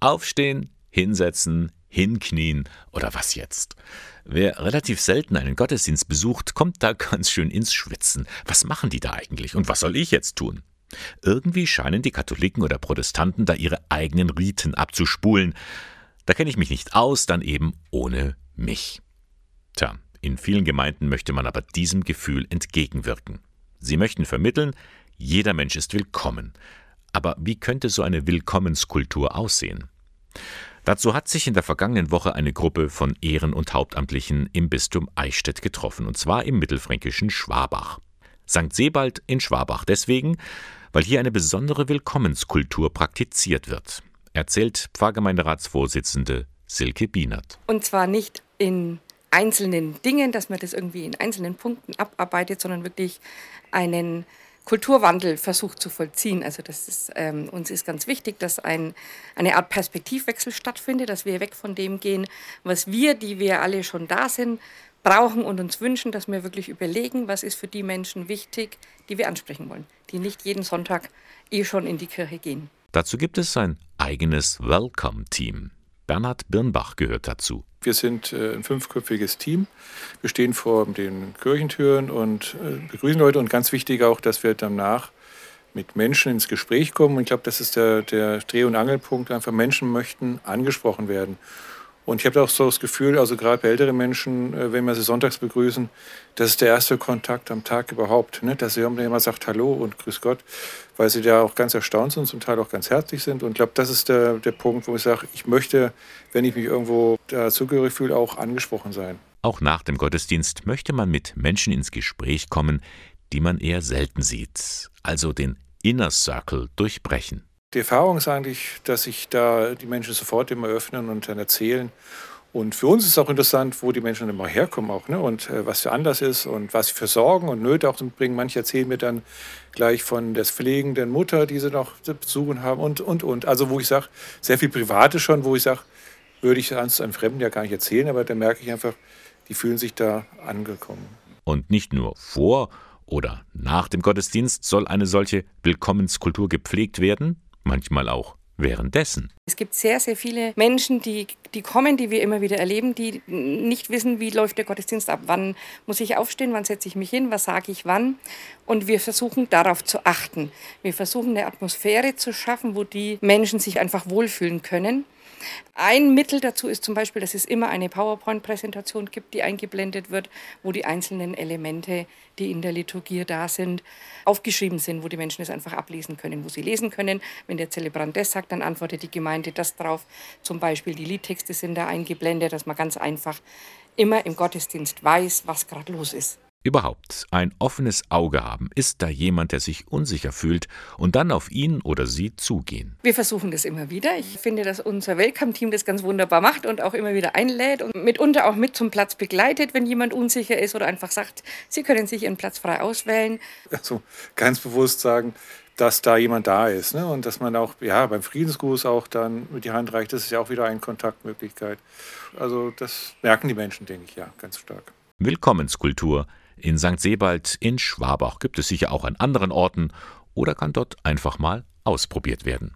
Aufstehen, hinsetzen, hinknien oder was jetzt? Wer relativ selten einen Gottesdienst besucht, kommt da ganz schön ins Schwitzen. Was machen die da eigentlich und was soll ich jetzt tun? Irgendwie scheinen die Katholiken oder Protestanten da ihre eigenen Riten abzuspulen. Da kenne ich mich nicht aus, dann eben ohne mich. Tja, in vielen Gemeinden möchte man aber diesem Gefühl entgegenwirken. Sie möchten vermitteln, jeder Mensch ist willkommen. Aber wie könnte so eine Willkommenskultur aussehen? Dazu hat sich in der vergangenen Woche eine Gruppe von Ehren- und Hauptamtlichen im Bistum Eichstätt getroffen, und zwar im mittelfränkischen Schwabach. St. Sebald in Schwabach deswegen, weil hier eine besondere Willkommenskultur praktiziert wird, erzählt Pfarrgemeinderatsvorsitzende Silke Bienert. Und zwar nicht in einzelnen Dingen, dass man das irgendwie in einzelnen Punkten abarbeitet, sondern wirklich einen Kulturwandel versucht zu vollziehen. Also das ist, ähm, uns ist ganz wichtig, dass ein, eine Art Perspektivwechsel stattfindet, dass wir weg von dem gehen, was wir, die wir alle schon da sind, brauchen und uns wünschen, dass wir wirklich überlegen, was ist für die Menschen wichtig, die wir ansprechen wollen, die nicht jeden Sonntag eh schon in die Kirche gehen. Dazu gibt es ein eigenes Welcome-Team. Bernhard Birnbach gehört dazu. Wir sind äh, ein fünfköpfiges Team. Wir stehen vor den Kirchentüren und äh, begrüßen Leute. Und ganz wichtig auch, dass wir danach mit Menschen ins Gespräch kommen. Und ich glaube, das ist der, der Dreh- und Angelpunkt. Einfach Menschen möchten angesprochen werden. Und ich habe auch so das Gefühl, also gerade bei älteren Menschen, äh, wenn wir sie sonntags begrüßen, das ist der erste Kontakt am Tag überhaupt. Ne? Dass jemand sagt Hallo und Grüß Gott, weil sie da auch ganz erstaunt sind, zum Teil auch ganz herzlich sind. Und ich glaube, das ist der, der Punkt, wo ich sage, ich möchte, wenn ich mich irgendwo dazugehörig fühle, auch angesprochen sein. Auch nach dem Gottesdienst möchte man mit Menschen ins Gespräch kommen, die man eher selten sieht, also den Inner Circle durchbrechen. Die Erfahrung ist eigentlich, dass sich da die Menschen sofort immer öffnen und dann erzählen. Und für uns ist auch interessant, wo die Menschen immer herkommen auch, ne? und äh, was für Anlass ist und was für Sorgen und Nöte auch bringen. Manche erzählen mir dann gleich von der pflegenden Mutter, die sie noch zu besuchen haben und, und, und. Also wo ich sage, sehr viel Private schon, wo ich sage, würde ich sonst einem Fremden ja gar nicht erzählen, aber da merke ich einfach, die fühlen sich da angekommen. Und nicht nur vor oder nach dem Gottesdienst soll eine solche Willkommenskultur gepflegt werden, manchmal auch währenddessen. Es gibt sehr, sehr viele Menschen, die, die kommen, die wir immer wieder erleben, die nicht wissen, wie läuft der Gottesdienst ab, wann muss ich aufstehen, wann setze ich mich hin, was sage ich wann. Und wir versuchen darauf zu achten. Wir versuchen eine Atmosphäre zu schaffen, wo die Menschen sich einfach wohlfühlen können. Ein Mittel dazu ist zum Beispiel, dass es immer eine PowerPoint-Präsentation gibt, die eingeblendet wird, wo die einzelnen Elemente, die in der Liturgie da sind, aufgeschrieben sind, wo die Menschen es einfach ablesen können, wo sie lesen können. Wenn der Zelebrant das sagt, dann antwortet die Gemeinde das drauf. Zum Beispiel die Liedtexte sind da eingeblendet, dass man ganz einfach immer im Gottesdienst weiß, was gerade los ist. Überhaupt ein offenes Auge haben. Ist da jemand, der sich unsicher fühlt und dann auf ihn oder sie zugehen? Wir versuchen das immer wieder. Ich finde, dass unser Welcome-Team das ganz wunderbar macht und auch immer wieder einlädt und mitunter auch mit zum Platz begleitet, wenn jemand unsicher ist oder einfach sagt, sie können sich ihren Platz frei auswählen. Also ganz bewusst sagen, dass da jemand da ist ne? und dass man auch ja, beim Friedensgruß auch dann mit die Hand reicht. Das ist ja auch wieder eine Kontaktmöglichkeit. Also das merken die Menschen, denke ich, ja, ganz stark. Willkommenskultur in St. Sebald in Schwabach gibt es sicher auch an anderen Orten oder kann dort einfach mal ausprobiert werden.